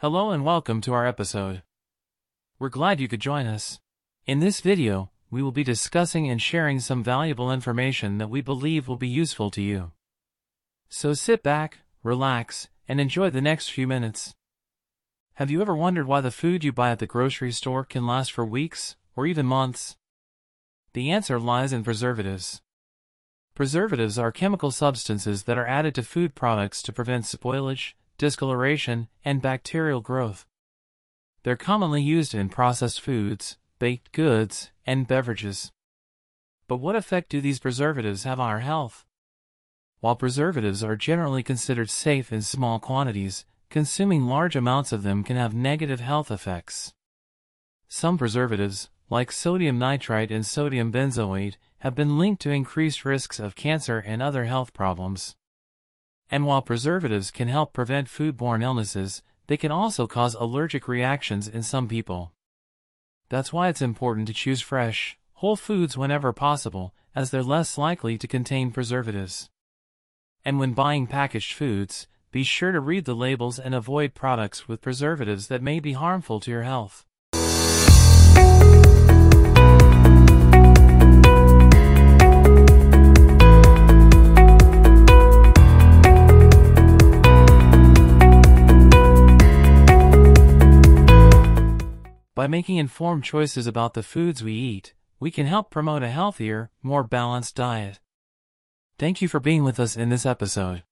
Hello and welcome to our episode. We're glad you could join us. In this video, we will be discussing and sharing some valuable information that we believe will be useful to you. So sit back, relax, and enjoy the next few minutes. Have you ever wondered why the food you buy at the grocery store can last for weeks, or even months? The answer lies in preservatives. Preservatives are chemical substances that are added to food products to prevent spoilage, discoloration, and bacterial growth. They're commonly used in processed foods, baked goods, and beverages. But what effect do these preservatives have on our health? While preservatives are generally considered safe in small quantities, consuming large amounts of them can have negative health effects. Some preservatives, like sodium nitrite and sodium benzoate, have been linked to increased risks of cancer and other health problems. And while preservatives can help prevent foodborne illnesses, they can also cause allergic reactions in some people. That's why it's important to choose fresh, whole foods whenever possible, as they're less likely to contain preservatives. And when buying packaged foods, be sure to read the labels and avoid products with preservatives that may be harmful to your health. By making informed choices about the foods we eat, we can help promote a healthier, more balanced diet. Thank you for being with us in this episode.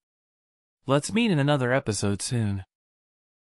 Let's meet in another episode soon.